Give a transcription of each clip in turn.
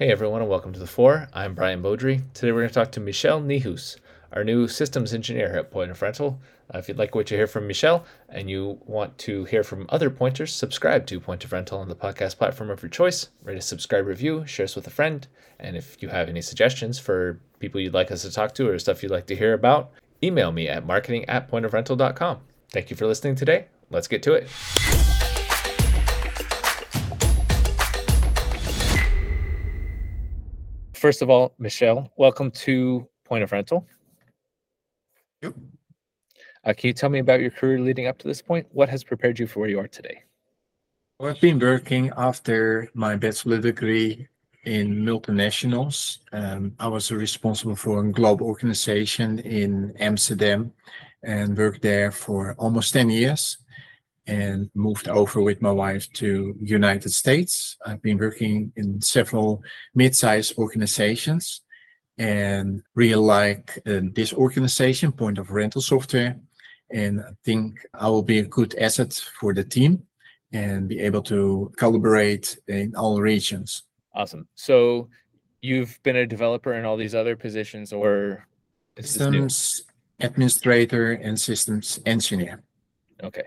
Hey everyone, and welcome to the Four. I'm Brian Beaudry. Today we're going to talk to Michel Nijhuis, our new systems engineer at Point of Rental. Uh, if you'd like what you hear from Michel and you want to hear from other pointers, subscribe to Point of Rental on the podcast platform of your choice. Rate a subscribe review, share us with a friend, and if you have any suggestions for people you'd like us to talk to or stuff you'd like to hear about, email me at marketing at pointofrental.com. Thank you for listening today. Let's get to it. First of all, Michel, welcome to Point of Rental. Yep. Uh, can you tell me about your career leading up to this point? What has prepared you for where you are today? Well, I've been working after my bachelor degree in multinationals. Um, I was responsible for a global organization in Amsterdam and worked there for almost 10 years and moved over with my wife to United States. I've been working in several mid-sized organizations and really like uh, this organization, Point of Rental Software. And I think I will be a good asset for the team and be able to collaborate in all regions. Awesome. So you've been a developer in all these other positions or systems administrator and systems engineer. Okay.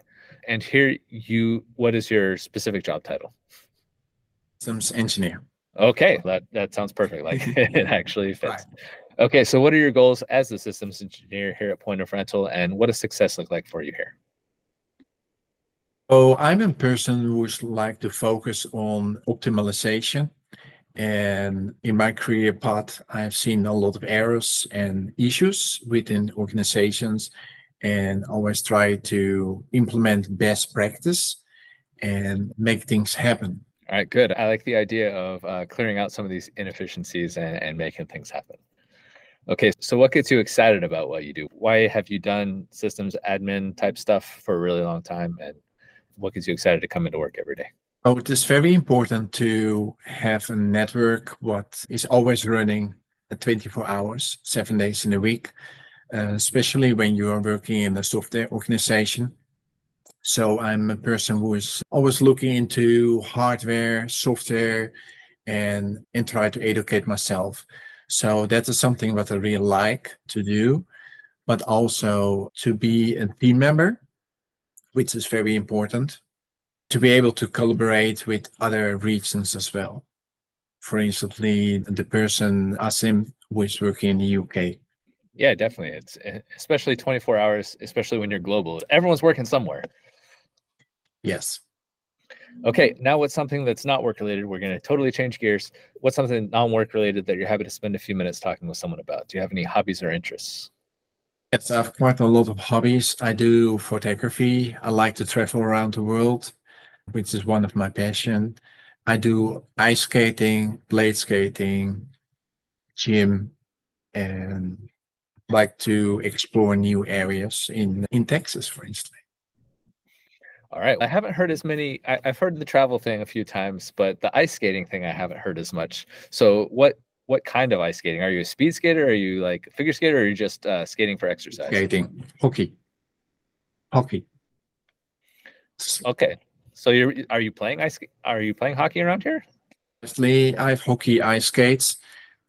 And here you what is your specific job title? Systems engineer. Okay, that that sounds perfect. Like it actually fits. Right. Okay, so what are your goals as the systems engineer here at Point of Rental, and what does success look like for you here? Oh, I'm a person who's like to focus on optimization. And in my career path, I've seen a lot of errors and issues within organizations and always try to implement best practice and make things happen. All right, good. I like the idea of uh, clearing out some of these inefficiencies and, and making things happen. Okay, so what gets you excited about what you do? Why have you done systems admin type stuff for a really long time? And what gets you excited to come into work every day? Oh, it is very important to have a network what is always running 24 hours, seven days in a week, Uh, especially when you are working in a software organization so I'm a person who is always looking into hardware, software, and and try to educate myself. So that is something that I really like to do, but also to be a team member, which is very important, to be able to collaborate with other regions as well. For instance, the person Asim who is working in the UK. Yeah, definitely. It's eh, especially 24 hours, especially when you're global. Everyone's working somewhere. Yes. Okay, now what's something that's not work related? We're going to totally change gears. What's something non work related that you're happy to spend a few minutes talking with someone about? Do you have any hobbies or interests? Yes, I have quite a lot of hobbies. I do photography. I like to travel around the world, which is one of my passion. I do ice skating, blade skating, gym, and like to explore new areas in in Texas, for instance. All right. I haven't heard as many. I, have heard the travel thing a few times, but the ice skating thing I haven't heard as much. So what what kind of ice skating? Are you a speed skater? Are you like figure skater? Or are you just uh, skating for exercise? Skating, hockey, hockey. Okay. So you're are you playing ice? Are you playing hockey around here? Actually, I have hockey ice skates.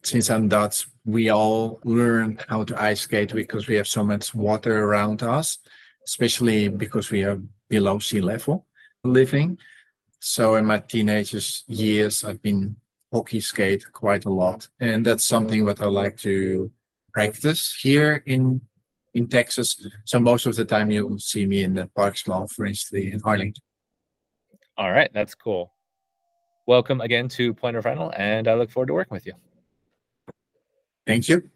Since I'm Dutch, we all learn how to ice skate because we have so much water around us, especially because we are below sea level living. So in my teenagers years, I've been hockey skate quite a lot, and that's something that I like to practice here in in Texas. So most of the time you'll see me in the Parks Mall, for instance, in Arlington. All right, that's cool. Welcome again to Point of Rental, and I look forward to working with you. Thank you.